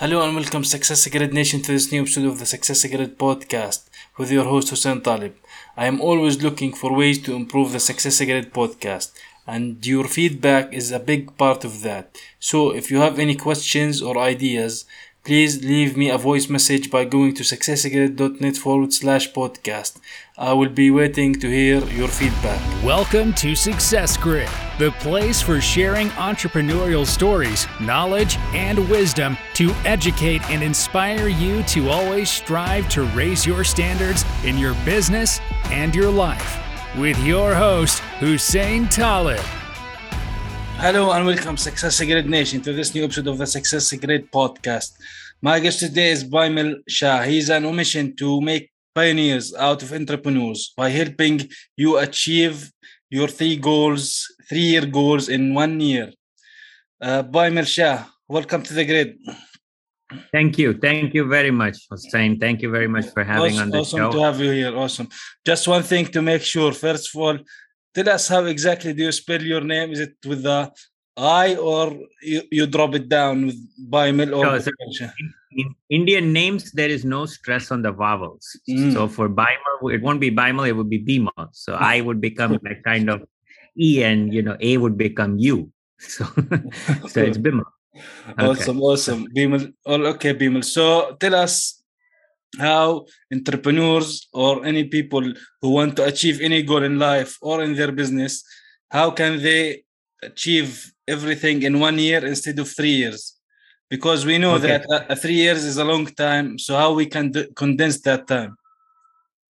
Hello and welcome Success Grid Nation to this new episode of the Success Grid podcast with your host Hussein Talib. I am always looking for ways to improve the Success Grid podcast and your feedback is a big part of that. So if you have any questions or ideas, please leave me a voice message by going to successgrid.net forward slash podcast. I will be waiting to hear your feedback. Welcome to Success Grid, the place for sharing entrepreneurial stories, knowledge, and wisdom to educate and inspire you to always strive to raise your standards in your business and your life. With your host, Hussein Talib. Hello and welcome Success Grid Nation to this new episode of the Success Grid podcast. My guest today is Bimal Shah. He's on a mission to make pioneers out of entrepreneurs by helping you achieve your three goals, three-year goals in one year. Uh, Bimal Shah, welcome to the grid. Thank you. Thank you very much, Hussein. Thank you very much for having awesome, on the awesome show. to have you here. Awesome. Just one thing to make sure. First of all, tell us how exactly do you spell your name? Is it with the I or you, you drop it down with bimal or No, so in Indian names, there is no stress on the vowels. Mm. So for Bimal, it won't be Bimal, it would be Bimal. So I would become like kind of E and you know A would become U. So so it's Bimal. Okay. Awesome, awesome. Bimal. Oh, okay, Bimal. So tell us how entrepreneurs or any people who want to achieve any goal in life or in their business, how can they achieve everything in one year instead of three years? Because we know Okay. that uh, uh, three years is a long time. So how we can condense that time?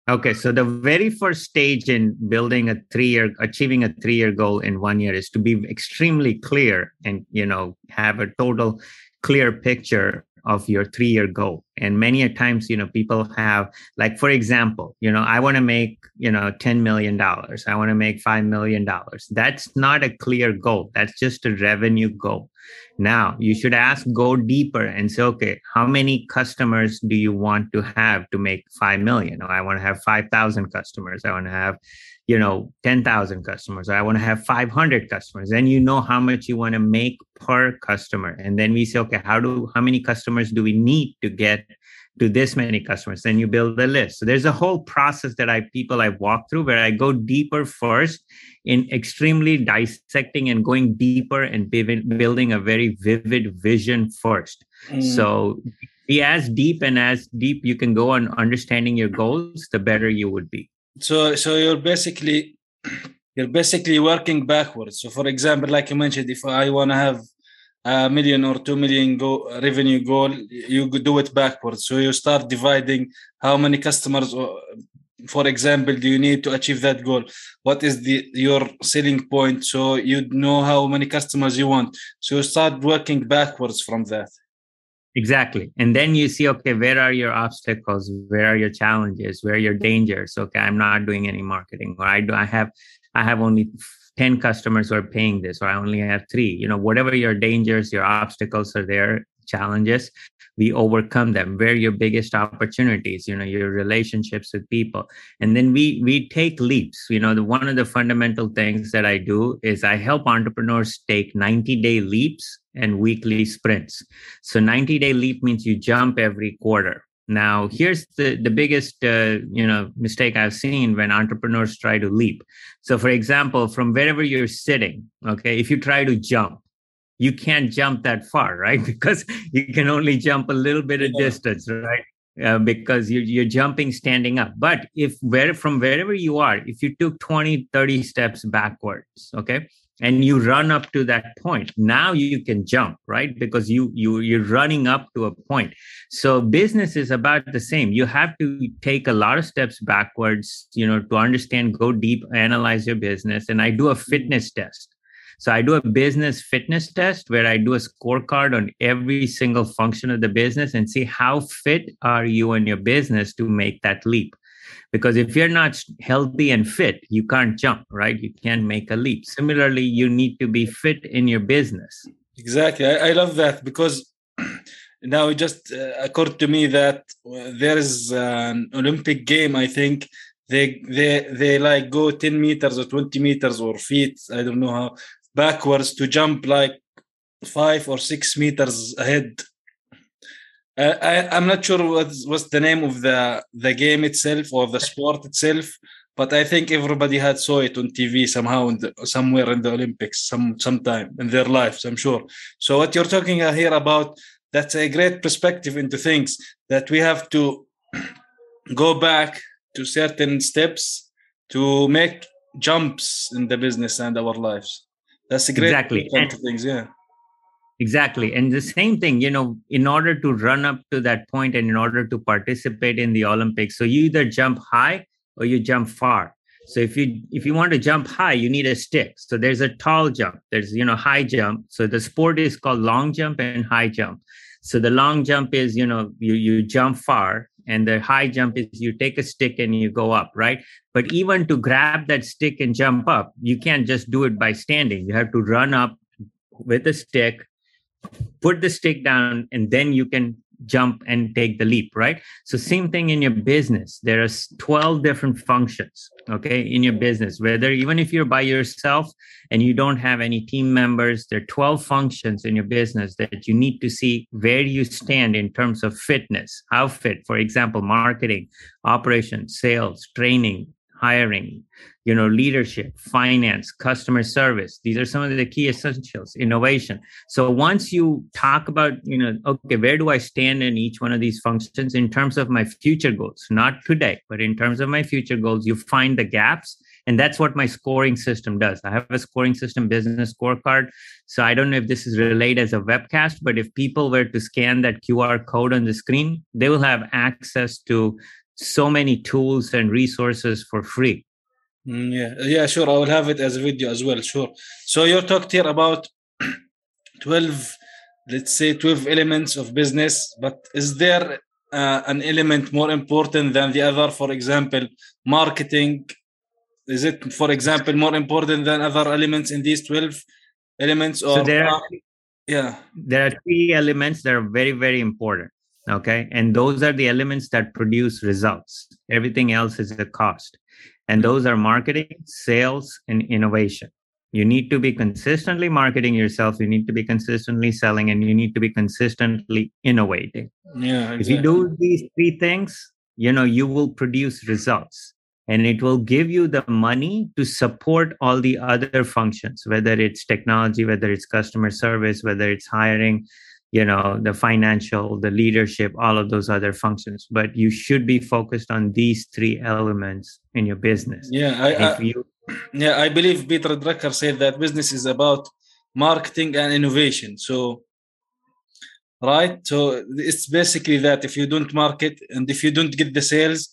Okay, so the very first stage in building a three-year, achieving a three-year goal in one year is to be extremely clear and you know have a total clear picture of your three-year goal. And many a times, you know, people have like, for example, you know, I want to make you know ten million dollars. I want to make five million dollars. That's not a clear goal. That's just a revenue goal. Now you should ask, go deeper and say, okay, how many customers do you want to have to make 5 million? Or I want to have 5,000 customers. I want to have, you know, 10,000 customers. Or I want to have 500 customers. Then you know how much you want to make per customer. And then we say, okay, how do, how many customers do we need to get to this many customers? Then you build a list. So there's a whole process that I, people I walk through where I go deeper first in extremely dissecting and going deeper and building a very vivid vision first. Mm. So be as deep and as deep you can go on understanding your goals, the better you would be. So so you're basically you're basically working backwards. So for example like you mentioned if i want to have a million or two million go revenue goal you do it backwards. So you start dividing how many customers or for example do you need to achieve that goal? What is the your selling point? So you know how many customers you want. So you start working backwards from that Exactly. And then you see, okay, where are your obstacles? Where are your challenges? Where are your dangers? Okay, I'm not doing any marketing, or I do I have I have only 10 customers who are paying this, or I only have three. You know, whatever your dangers, your obstacles are there, challenges, we overcome them. Where your biggest opportunities, you know, your relationships with people. And then we we take leaps. You know, the one of the fundamental things that I do is I help entrepreneurs take 90-day leaps and weekly sprints. So 90 day leap means you jump every quarter. Now, here's the, the biggest uh, you know mistake I've seen when entrepreneurs try to leap. So, for example, from wherever you're sitting, okay, if you try to jump, you can't jump that far, right? Because you can only jump a little bit of Yeah. distance, right? Uh, because you, you're jumping standing up. But if where from wherever you are, if you took 20, 30 steps backwards, okay, and you run up to that point now you can jump right because you you you're running up to a point so business is about the same you have to take a lot of steps backwards you know to understand go deep analyze your business and i do a fitness test so i do a business fitness test where i do a scorecard on every single function of the business and see how fit are you and your business to make that leap because if you're not healthy and fit you can't jump right you can't make a leap similarly you need to be fit in your business Exactly. I, I love that because now it just uh, occurred to me that uh, there is an Olympic game. I think they they they like go 10 meters or 20 meters or feet. I don't know how backwards to jump like five or six meters ahead Uh, I, I'm not sure what's, what's the name of the the game itself or the sport itself, but I think everybody had saw it on TV somehow in the, somewhere in the Olympics some sometime in their lives. I'm sure. So what you're talking here about that's a great perspective into things that we have to go back to certain steps to make jumps in the business and our lives. That's a great exactly and, things, yeah. Exactly. And the same thing, you know, in order to run up to that point and in order to participate in the Olympics, so you either jump high or you jump far. So if you if you want to jump high, you need a stick. So there's a tall jump, there's you know high jump. So the sport is called long jump and high jump. So the long jump is you know you you jump far, and the high jump is you take a stick and you go up, right? But even to grab that stick and jump up, you can't just do it by standing. You have to run up with a stick, put the stick down, and then you can jump and take the leap right? So same thing in your business. There are 12 different functions okay in your business. Whether even if you're by yourself and you don't have any team members there are 12 functions in your business that you need to see where you stand in terms of fitness how fit for example marketing operations sales training hiring you know leadership finance customer service. These are some of the key essentials innovation. So once you talk about you know okay where do i stand in each one of these functions in terms of my future goals? Not today but in terms of my future goals you find the gaps and that's what my scoring system does. I have a scoring system business scorecard. So i don't know if this is relayed as a webcast but if people were to scan that qr code on the screen they will have access to so many tools and resources for free Mm, yeah, yeah, sure. I will have it as a video as well. Sure. So you talked here about twelve, let's say twelve elements of business. But is there uh, an element more important than the other? For example, marketing. Is it, for example, more important than other elements in these twelve elements? Or so there are, yeah, there are three elements that are very, very important. Okay, and those are the elements that produce results. Everything else is the cost and those are marketing, sales, and innovation. You need to be consistently marketing yourself, you need to be consistently selling, and you need to be consistently innovating. Yeah. Exactly. If you do these three things, you know, you will produce results and it will give you the money to support all the other functions whether it's technology whether it's customer service whether it's hiring you know the financial the leadership all of those other functions. But you should be focused on these three elements in your business. Yeah i, I you, yeah i believe peter drucker said that business is about marketing and innovation. So right? So it's basically that if you don't market and if you don't get the sales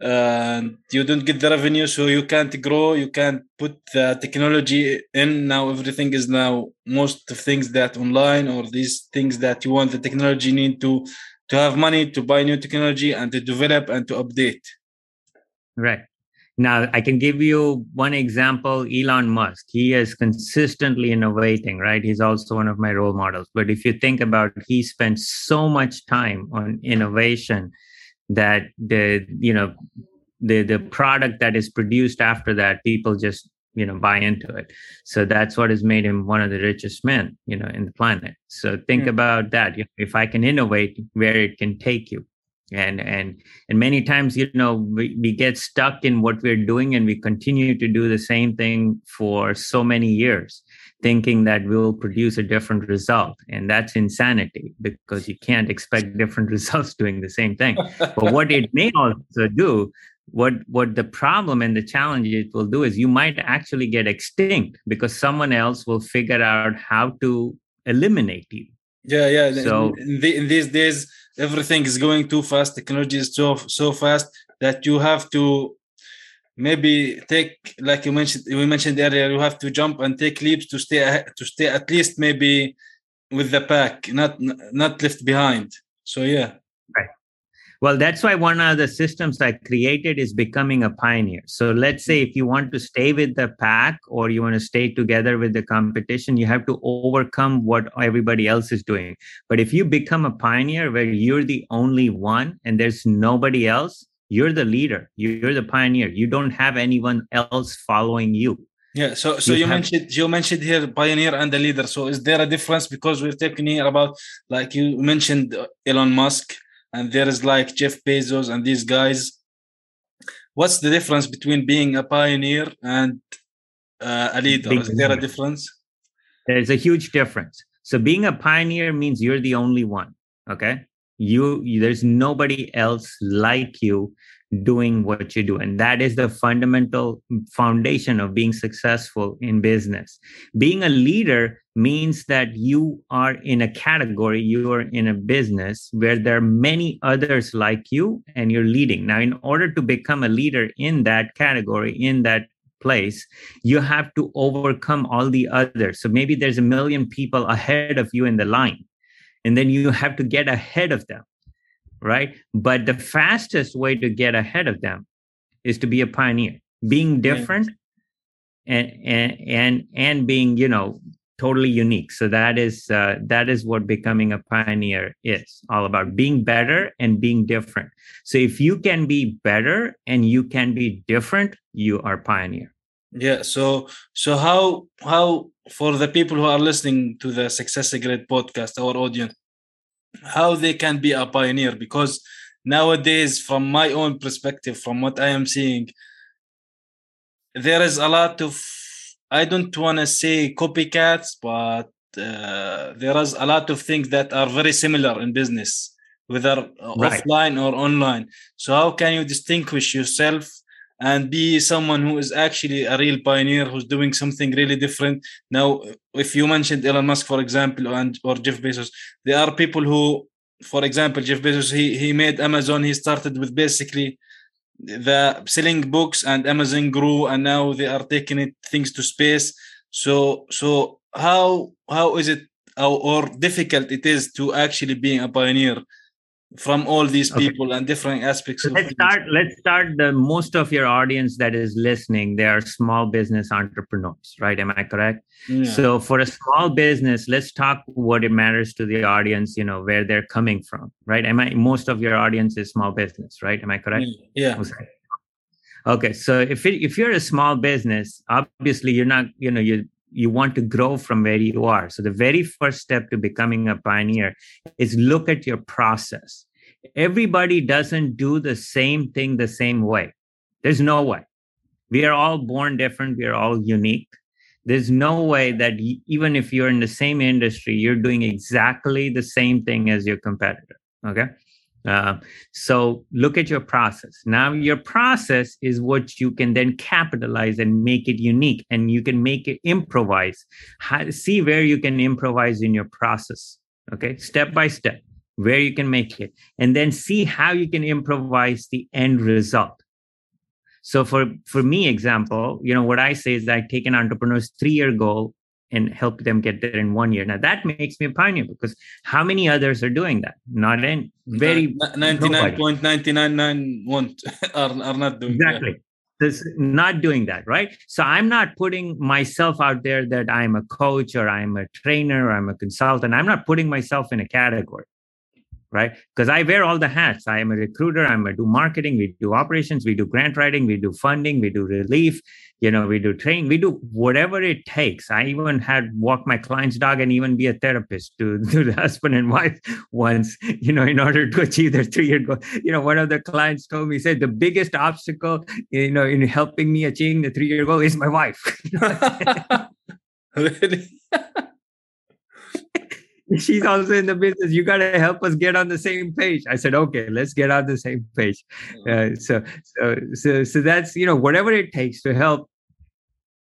and you don't get the revenue so you can't grow you can't put the technology in. Now everything is now most of things that online or these things that you want the technology need to to have money to buy new technology and to develop and to update. Right. Now i can give you one example elon musk. He is consistently innovating right? He's also one of my role models. But if you think about it, he spent so much time on innovation that the you know the the product that is produced after that people just you know buy into it. So that's what has made him one of the richest men you know in the planet. So think mm. about that. If i can innovate where it can take you. And and and many times you know we, we get stuck in what we're doing and we continue to do the same thing for so many years thinking that we'll produce a different result. And that's insanity because you can't expect different results doing the same thing. but what it may also do, what what the problem and the challenge it will do is you might actually get extinct because someone else will figure out how to eliminate you. Yeah, yeah. So in, the, in these days, everything is going too fast. Technology is so so fast that you have to maybe take like you mentioned we mentioned earlier you have to jump and take leaps to stay to stay at least maybe with the pack not not left behind. So yeah. Right. Well that's why one of the systems i created is becoming a pioneer. So let's say if you want to stay with the pack or you want to stay together with the competition you have to overcome what everybody else is doing. But if you become a pioneer where you're the only one and there's nobody else you're the leader you're the pioneer you don't have anyone else following you Yeah. So so you, you mentioned you mentioned here pioneer and the leader. So is there a difference because we're talking here about like you mentioned Elon Musk and there is like Jeff Bezos and these guys. What's the difference between being a pioneer and uh, a leader? Is there a difference? There's a huge difference. So being a pioneer means you're the only one. Okay. You, there's nobody else like you doing what you do. And that is the fundamental foundation of being successful in business. Being a leader means that you are in a category, you are in a business where there are many others like you and you're leading. Now, in order to become a leader in that category, in that place, you have to overcome all the others. So maybe there's a million people ahead of you in the line, and then you have to get ahead of them right? But the fastest way to get ahead of them is to be a pioneer, being different and and and and being, you know, totally unique. So that is uh, that is what becoming a pioneer is all about: being better and being different. So if you can be better and you can be different, you are pioneer. Yeah. So so how how for the people who are listening to the Success Grid podcast, our audience, how they can be a pioneer because nowadays from my own perspective from what i am seeing there is a lot of i don't want to say copycats but uh, there is a lot of things that are very similar in business whether right. offline or online so how can you distinguish yourself and be someone who is actually a real pioneer who's doing something really different. Now if you mentioned elon musk for example and or jeff bezos there are people who for example jeff bezos he, he made amazon he started with basically the selling books and amazon grew and now they are taking it things to space. So so how how is it or difficult it is to actually being a pioneer from all these people okay. and different aspects so let's start let's start the most of your audience that is listening they are small business entrepreneurs right? Am i correct? Yeah. so for a small business let's talk what it matters to the audience you know where they're coming from right? Am i most of your audience is small business right? Am i correct? Yeah okay, okay. so if it, if you're a small business obviously you're not you know you you want to grow from where you are. So the very first step to becoming a pioneer is look at your process. Everybody doesn't do the same thing the same way. There's no way. We are all born different. We are all unique. There's no way that even if you're in the same industry, you're doing exactly the same thing as your competitor. Okay. Uh, so look at your process. Now, your process is what you can then capitalize and make it unique, and you can make it improvise. How, see where you can improvise in your process. Okay, step by step, where you can make it, and then see how you can improvise the end result. So for for me, example, you know what I say is that I take an entrepreneur's three year goal and help them get there in one year. Now that makes me a pioneer because how many others are doing that? Not in very ninety nine point ninety nine nine one are are not doing exactly. That. This, not doing that, right? So I'm not putting myself out there that I'm a coach or I'm a trainer or I'm a consultant. I'm not putting myself in a category right? Because I wear all the hats. I am a recruiter. I'm a do marketing. We do operations. We do grant writing. We do funding. We do relief. You know, we do training. We do whatever it takes. I even had walk my client's dog and even be a therapist to, to the husband and wife once. You know, in order to achieve their three-year goal. You know, one of the clients told me, said the biggest obstacle, you know, in helping me achieving the three-year goal is my wife. she's also in the business. You got to help us get on the same page. I said, okay, let's get on the same page. Uh, so, so, so, so that's you know whatever it takes to help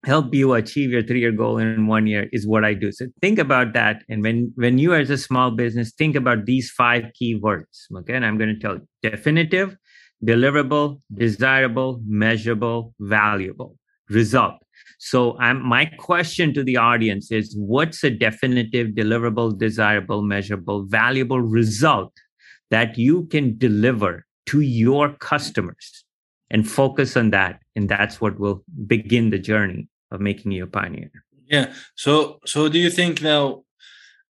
help you achieve your three-year goal in one year is what I do. So think about that, and when when you as a small business think about these five key words. Okay, and I'm going to tell you: definitive, deliverable, desirable, measurable, valuable, result. So my question to the audience is what's a definitive, deliverable, desirable, measurable, valuable result that you can deliver to your customers and focus on that. And that's what will begin the journey of making you a pioneer. Yeah. So, so do you think now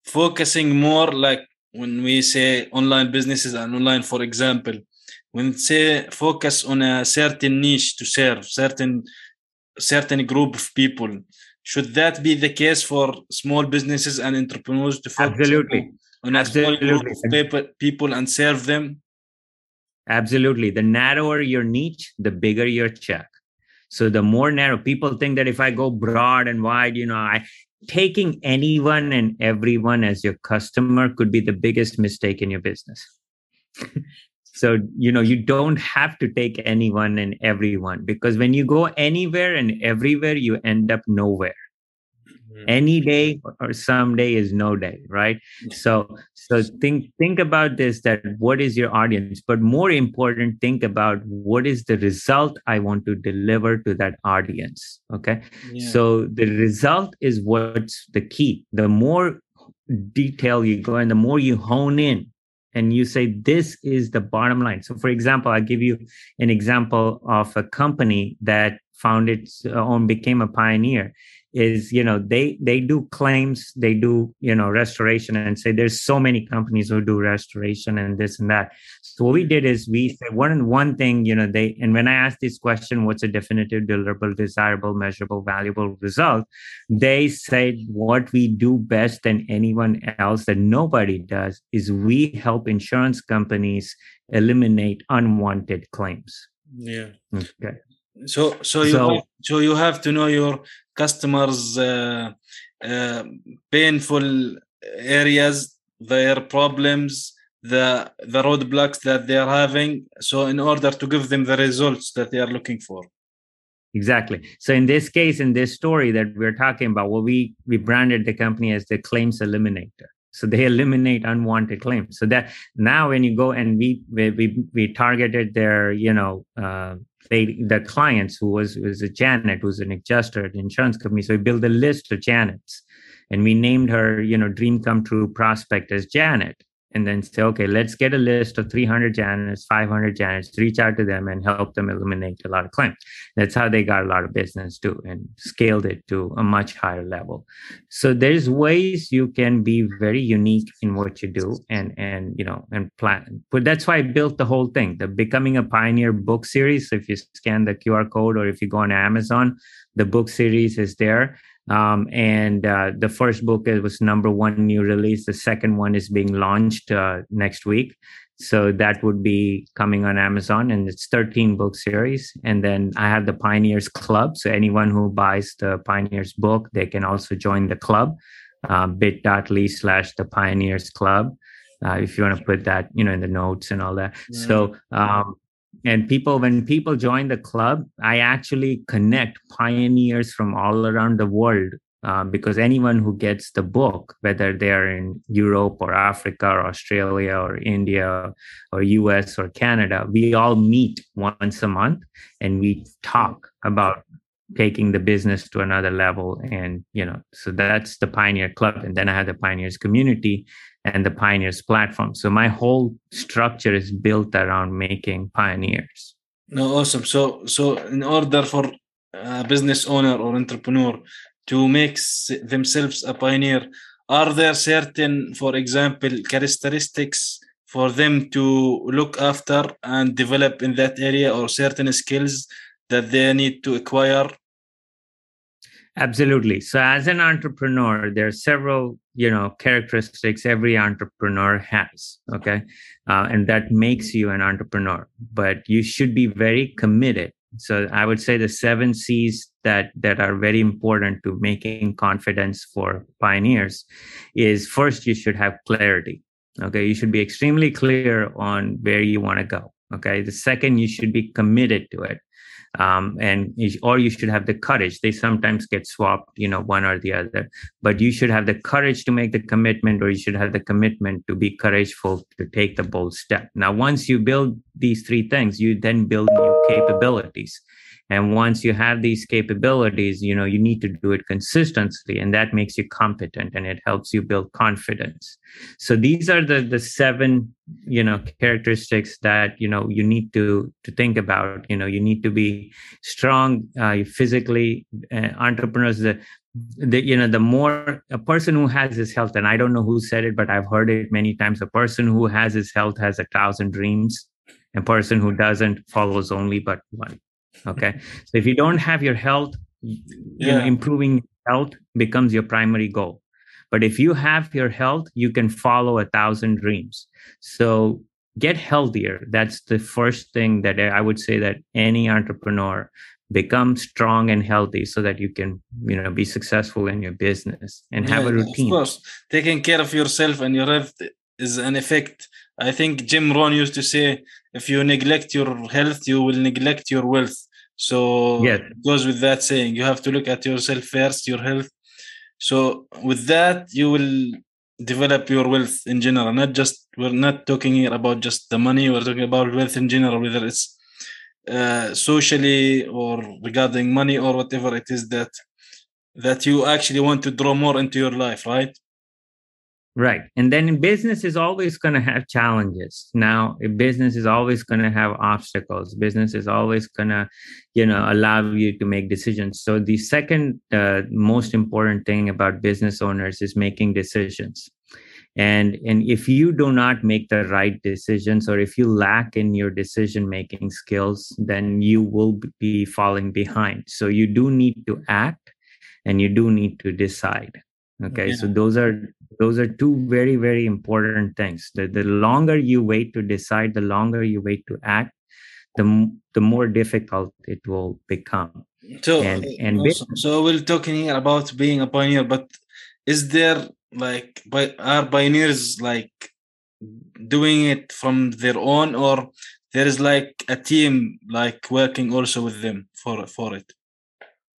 focusing more like when we say online businesses and online, for example, when say focus on a certain niche to serve certain certain group of people. Should that be the case for small businesses and entrepreneurs to focus absolutely. on a small group of people, people and serve them? Absolutely. The narrower your niche the bigger your check. So the more narrow people think that if i go broad and wide you know i taking anyone and everyone as your customer could be the biggest mistake in your business so you know you don't have to take anyone and everyone because when you go anywhere and everywhere you end up nowhere. Mm-hmm. any day or some day is no day right? So so think think about this that what is your audience? But more important think about what is the result i want to deliver to that audience okay? Yeah. so the result is what's the key. The more detail you go and the more you hone in and you say this is the bottom line. So for example i'll give you an example of a company that found its own became a pioneer is you know they they do claims they do you know restoration and say there's so many companies who do restoration and this and that. So what we did is we said one one thing you know they and when i asked this question what's a definitive deliverable desirable measurable valuable result? They said what we do best than anyone else that nobody does is we help insurance companies eliminate unwanted claims. Yeah. Okay so so you so, have, so you have to know your customers uh, uh, painful areas their problems the the roadblocks that they are having. So in order to give them the results that they are looking for. Exactly. So in this case in this story that we're talking about well we we branded the company as the claims eliminator. So they eliminate unwanted claims. So that now when you go and we we we targeted their you know uh, they the clients who was was a Janet who's an adjuster at insurance company. So we built a list of Janets, and we named her, you know, dream come true prospect as Janet and then say, okay, let's get a list of 300 janitors, 500 janitors, reach out to them and help them eliminate a lot of claims. That's how they got a lot of business too and scaled it to a much higher level. So there's ways you can be very unique in what you do and, and, you know, and plan. But that's why I built the whole thing, the Becoming a Pioneer book series. So if you scan the QR code or if you go on Amazon, the book series is there um, and uh, the first book it was number one new release. The second one is being launched uh, next week. So that would be coming on Amazon, and it's 13 book series. And then I have the Pioneers Club. So anyone who buys the Pioneers book, they can also join the club, uh, bit.ly slash the Pioneers Club. Uh, if you want to put that, you know, in the notes and all that. Yeah. So um, and people when people join the club i actually connect pioneers from all around the world uh, because anyone who gets the book whether they're in europe or africa or australia or india or us or canada we all meet once a month and we talk about taking the business to another level and you know so that's the pioneer club. And then i have the pioneers community and the pioneers platform. So my whole structure is built around making pioneers. No awesome. So so in order for a business owner or entrepreneur to make themselves a pioneer are there certain for example characteristics for them to look after and develop in that area or certain skills that they need to acquire? Absolutely. So as an entrepreneur there are several you know characteristics every entrepreneur has okay? Uh, and that makes you an entrepreneur but you should be very committed. So i would say the seven c's that that are very important to making confidence for pioneers is first you should have clarity okay? You should be extremely clear on where you want to go okay? The second you should be committed to it um, and or you should have the courage. They sometimes get swapped you know one or the other. But you should have the courage to make the commitment or you should have the commitment to be courageful to take the bold step. Now once you build these three things you then build new capabilities and once you have these capabilities you know you need to do it consistently and that makes you competent and it helps you build confidence. So these are the the seven you know characteristics that you know you need to to think about. You know you need to be strong uh, physically uh, entrepreneurs the the you know the more a person who has his health and i don't know who said it but i've heard it many times a person who has his health has a thousand dreams a person who doesn't follows only but one okay? So if you don't have your health you yeah. know improving health becomes your primary goal. But if you have your health you can follow a thousand dreams. So get healthier. That's the first thing that i would say that any entrepreneur become strong and healthy so that you can you know be successful in your business and have yeah, a routine. of course. Taking care of yourself and your health is an effect. I think jim rohn used to say if you neglect your health you will neglect your wealth so yes. it goes with that saying you have to look at yourself first your health. So with that you will develop your wealth in general. Not just we're not talking here about just the money we're talking about wealth in general whether it's uh, socially or regarding money or whatever it is that that you actually want to draw more into your life right right. And then business is always going to have challenges. Now business is always going to have obstacles. Business is always going to you know allow you to make decisions. So the second uh, most important thing about business owners is making decisions. And and if you do not make the right decisions or if you lack in your decision making skills then you will be falling behind. So you do need to act and you do need to decide okay yeah. so those are those are two very very important things. The, the longer you wait to decide the longer you wait to act the, the more difficult it will become. So and, uh, and also, so we're talking here about being a pioneer but is there like by are pioneers like doing it from their own or there is like a team like working also with them for for it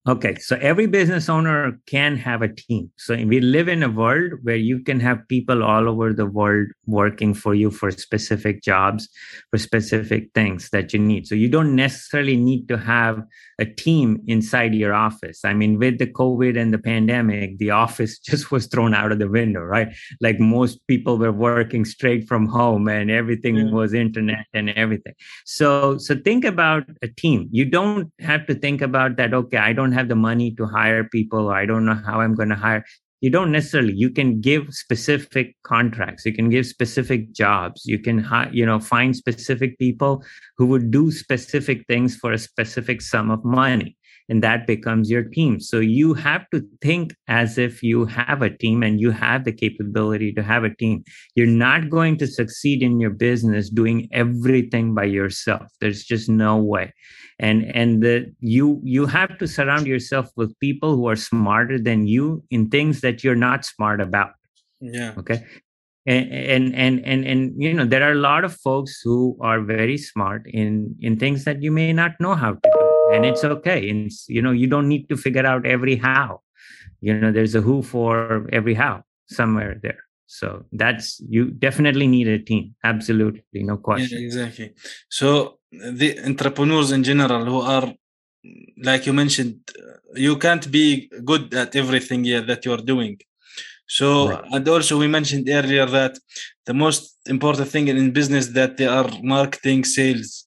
Okay, so every business owner can have a team. So we live in a world where you can have people all over the world working for you for specific jobs, for specific things that you need. So you don't necessarily need to have a team inside your office. I mean, with the COVID and the pandemic, the office just was thrown out of the window, right? Like most people were working straight from home and everything yeah. was internet and everything. So so think about a team. You don't have to think about that, okay, I don't have the money to hire people, I don't know how I'm going to hire you don't necessarily you can give specific contracts you can give specific jobs you can you know find specific people who would do specific things for a specific sum of money and that becomes your team. So you have to think as if you have a team and you have the capability to have a team. You're not going to succeed in your business doing everything by yourself. There's just no way. And and the, you you have to surround yourself with people who are smarter than you in things that you're not smart about. Yeah. Okay? And and and and, and you know there are a lot of folks who are very smart in in things that you may not know how to do and it's okay. And it's, you know you don't need to figure out every how. You know there's a who for every how somewhere there. So that's you definitely need a team. Absolutely no question. yeah, exactly. So the entrepreneurs in general who are like you mentioned you can't be good at everything that you're doing. So right. and also we mentioned earlier that the most important thing in business that they are marketing sales. uh,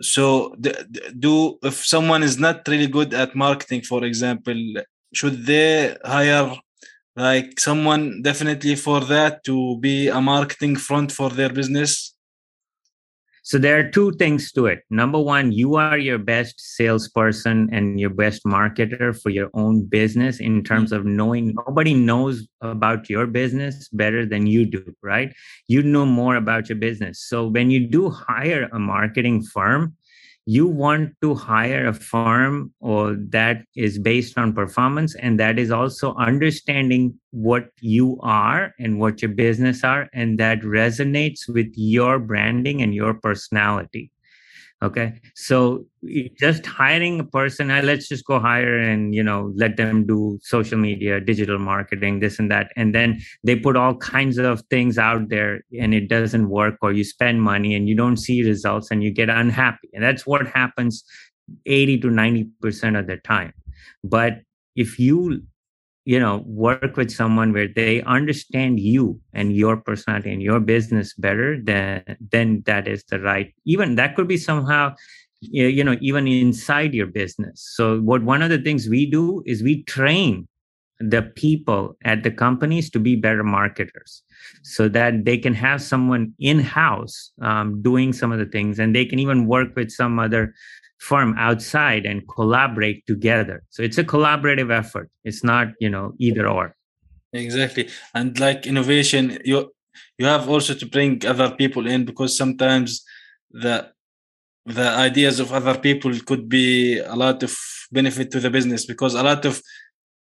so do if someone is not really good at marketing for example should they hire like someone definitely for that to be a marketing front for their business so there are two things to it. Number one, you are your best salesperson and your best marketer for your own business in terms of knowing nobody knows about your business better than you do, right? You know more about your business. So when you do hire a marketing firm, you want to hire a firm or that is based on performance and that is also understanding what you are and what your business are and that resonates with your branding and your personality okay? So just hiring a person let's just go hire and you know let them do social media digital marketing this and that and then they put all kinds of things out there and it doesn't work or you spend money and you don't see results and you get unhappy. And that's what happens 80 to 90% of the time. But if you you know work with someone where they understand you and your personality and your business better then then that is the right even that could be somehow you know even inside your business. So what one of the things we do is we train the people at the companies to be better marketers so that they can have someone in house um, doing some of the things and they can even work with some other firm outside and collaborate together. So it's a collaborative effort. It's not, you know, either or. Exactly. And like innovation, you you have also to bring other people in because sometimes the the ideas of other people could be a lot of benefit to the business because a lot of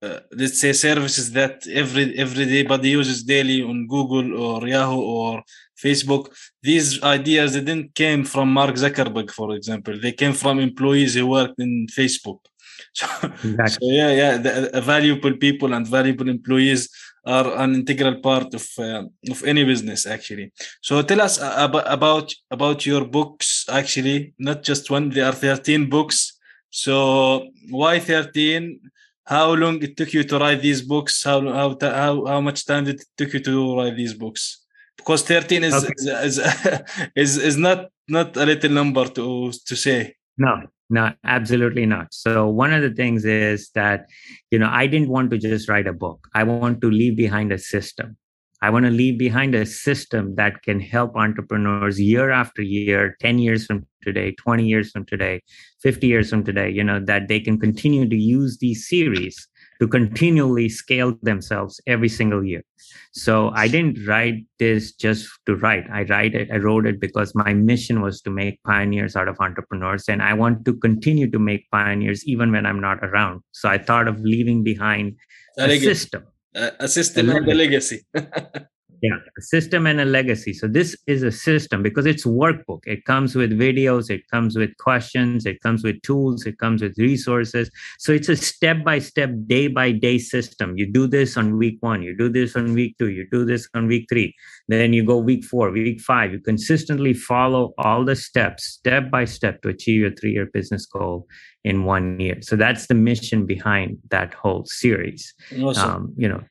uh, let's say services that every everybody uses daily on Google or Yahoo or Facebook. These ideas they didn't came from Mark Zuckerberg, for example. They came from employees who worked in Facebook. So, exactly. so yeah, yeah, the, valuable people and valuable employees are an integral part of uh, of any business actually. So tell us about about about your books. Actually, not just one. There are thirteen books. So why thirteen? How long it took you to write these books? How how how, how much time did it took you to write these books? Because 13 is, okay. is, is, is not not a little number to to say. No no absolutely not. So one of the things is that you know i didn't want to just write a book. I want to leave behind a system. I want to leave behind a system that can help entrepreneurs year after year 10 years from today 20 years from today 50 years from today you know that they can continue to use these series to continually scale themselves every single year. So I didn't write this just to write. I write it, I wrote it because my mission was to make pioneers out of entrepreneurs. And I want to continue to make pioneers even when I'm not around. So I thought of leaving behind a, a system. A system and a legacy. yeah a system and a legacy. So this is a system because it's workbook. It comes with videos it comes with questions it comes with tools it comes with resources. So it's a step by step day by day system. You do this on week one you do this on week two you do this on week three. Then you go week four week five. You consistently follow all the steps step by step to achieve your three year business goal in one year. So that's the mission behind that whole series. Awesome. um, you know.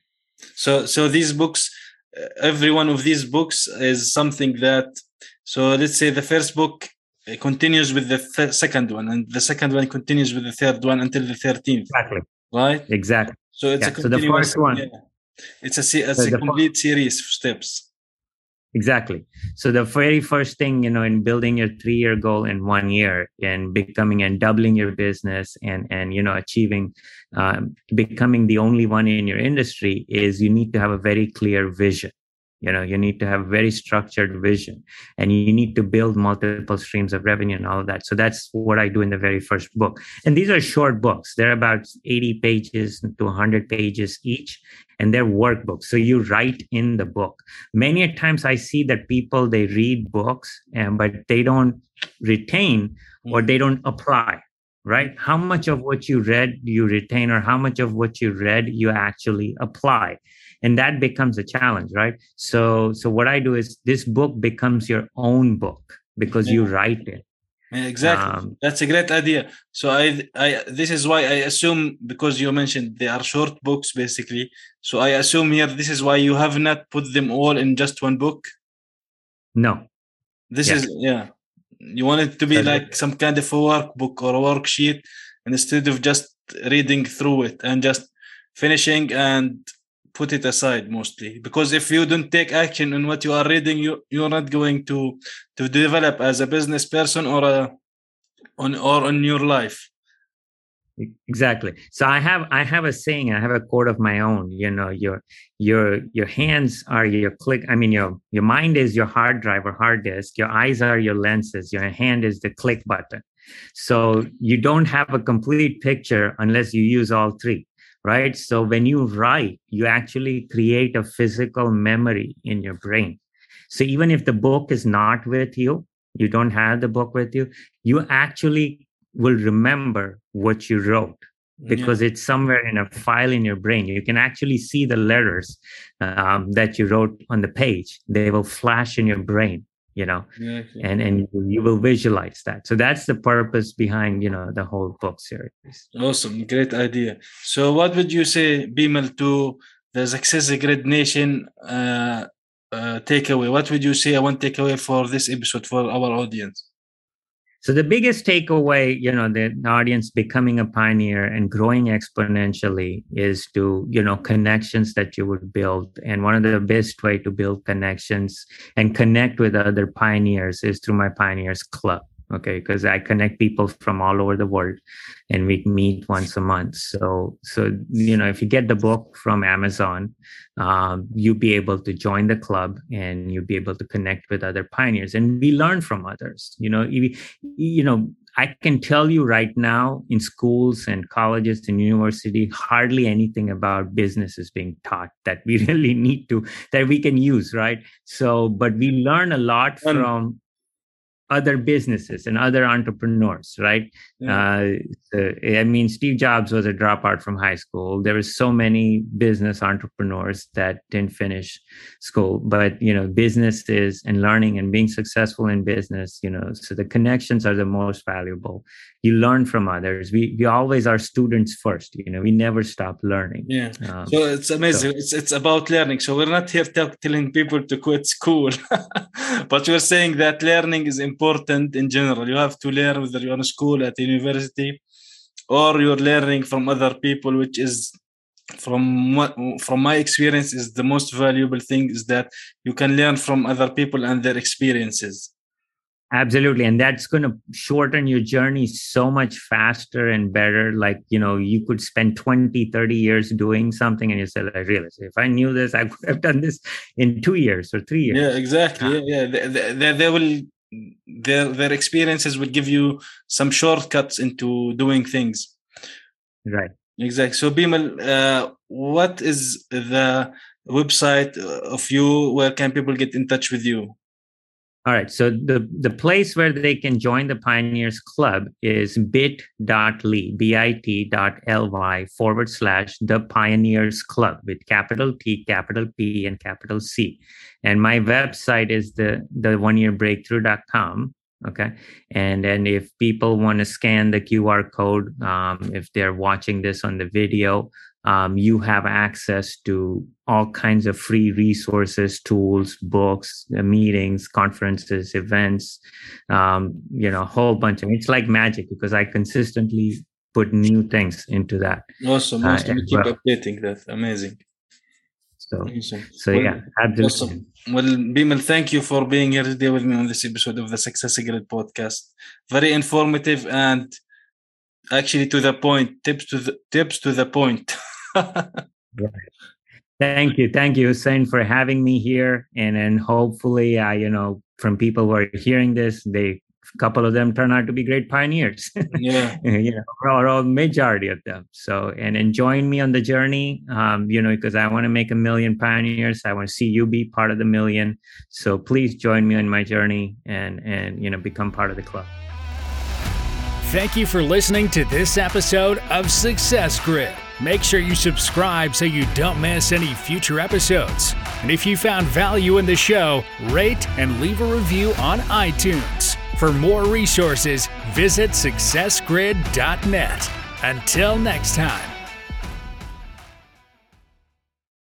So so these books Uh, every one of these books is something that so let's say the first book uh, continues with the th- second one and the second one continues with the third one until the 13th exactly. Right? Exactly. So it's yeah. a so the first one. Yeah. it's a, it's so a complete series of steps exactly. So the very first thing you know in building your three year goal in one year and becoming and doubling your business and and you know achieving um, becoming the only one in your industry is you need to have a very clear vision you know you need to have very structured vision and you need to build multiple streams of revenue and all of that. So that's what i do in the very first book. And these are short books. They're about 80 pages to 100 pages each and they're workbooks. So you write in the book. Many times i see that people they read books and but they don't retain or mm. they don't apply right? How much of what you read you retain or how much of what you read you actually apply and that becomes a challenge right? So so what i do is this book becomes your own book because yeah. you write it. Yeah, exactly. Um, that's a great idea. So I, I this is why i assume because you mentioned they are short books basically. So i assume here this is why you have not put them all in just one book? No. This yeah. is yeah. You want it to be like some kind of a workbook or a worksheet instead of just reading through it and just finishing and put it aside mostly. Because if you don't take action on what you are reading you you're not going to to develop as a business person or a on or in your life. Exactly. So i have i have a saying i have a quote of my own you know your your your hands are your click i mean your your mind is your hard drive or hard disk your eyes are your lenses your hand is the click button. So you don't have a complete picture unless you use all three right? So when you write, you actually create a physical memory in your brain. So even if the book is not with you, you don't have the book with you, you actually will remember what you wrote because yeah. it's somewhere in a file in your brain. You can actually see the letters um, that you wrote on the page. They will flash in your brain you know? And and you will visualize that. So that's the purpose behind you know the whole book series. Awesome. Great idea. So what would you say bimal to the success grid nation uh, uh, takeaway? What would you say i want takeaway for this episode for our audience so the biggest takeaway, you know, the audience becoming a pioneer and growing exponentially is to, you know, connections that you would build. And one of the best way to build connections and connect with other pioneers is through my pioneers club. Okay because i connect people from all over the world and we meet once a month so so you know if you get the book from amazon um, you'll be able to join the club and you'll be able to connect with other pioneers and we learn from others you know you, you know I can tell you right now in schools and colleges and university, hardly anything about business is being taught that we really need to, that we can use, right? So, but we learn a lot from other businesses and other entrepreneurs, right? Yeah. Uh, I mean, Steve Jobs was a dropout from high school. There were so many business entrepreneurs that didn't finish school, but you know, business is and learning and being successful in business, you know, so the connections are the most valuable. You learn from others. We we always are students first. You know, we never stop learning. Yeah. Um, so it's amazing. So, it's it's about learning. So we're not here t- telling people to quit school, but we're saying that learning is important in general. You have to learn whether you're in school at university or you're learning from other people which is from what from my experience is the most valuable thing is that you can learn from other people and their experiences. Absolutely. And that's going to shorten your journey so much faster and better. Like you know you could spend 20 30 years doing something and you say i realize if i knew this i would have done this in two years or three years. Yeah exactly. Ah. Yeah, yeah. They, they, they will their their experiences would give you some shortcuts into doing things. Right. Exactly. So bimal uh, what is the website of you? Where can people get in touch with you all right. So the, the place where they can join the Pioneers Club is bit.ly, bit.ly forward slash the Pioneers Club with capital T, capital P, and capital C. And my website is the, the one year breakthrough.com. Okay. And then if people want to scan the QR code, um, if they're watching this on the video, um, you have access to all kinds of free resources tools books uh, meetings conferences events um, you know a whole bunch of it's like magic because i consistently put new things into that awesome uh, awesome uh, keep well. updating that amazing so awesome. so well, yeah absolutely. awesome well bimal thank you for being here today with me on this episode of the success grid podcast very informative and actually to the point tips to the tips to the point right. Thank you, thank you, Hussein, for having me here, and and hopefully, uh, you know, from people who are hearing this, they a couple of them turn out to be great pioneers. Yeah, you know, or, or majority of them. So, and and join me on the journey. Um, you know, because I want to make a million pioneers. I want to see you be part of the million. So please join me on my journey and and you know become part of the club. Thank you for listening to this episode of Success Grid. Make sure you subscribe so you don't miss any future episodes. And if you found value in the show, rate and leave a review on iTunes. For more resources, visit successgrid.net. Until next time.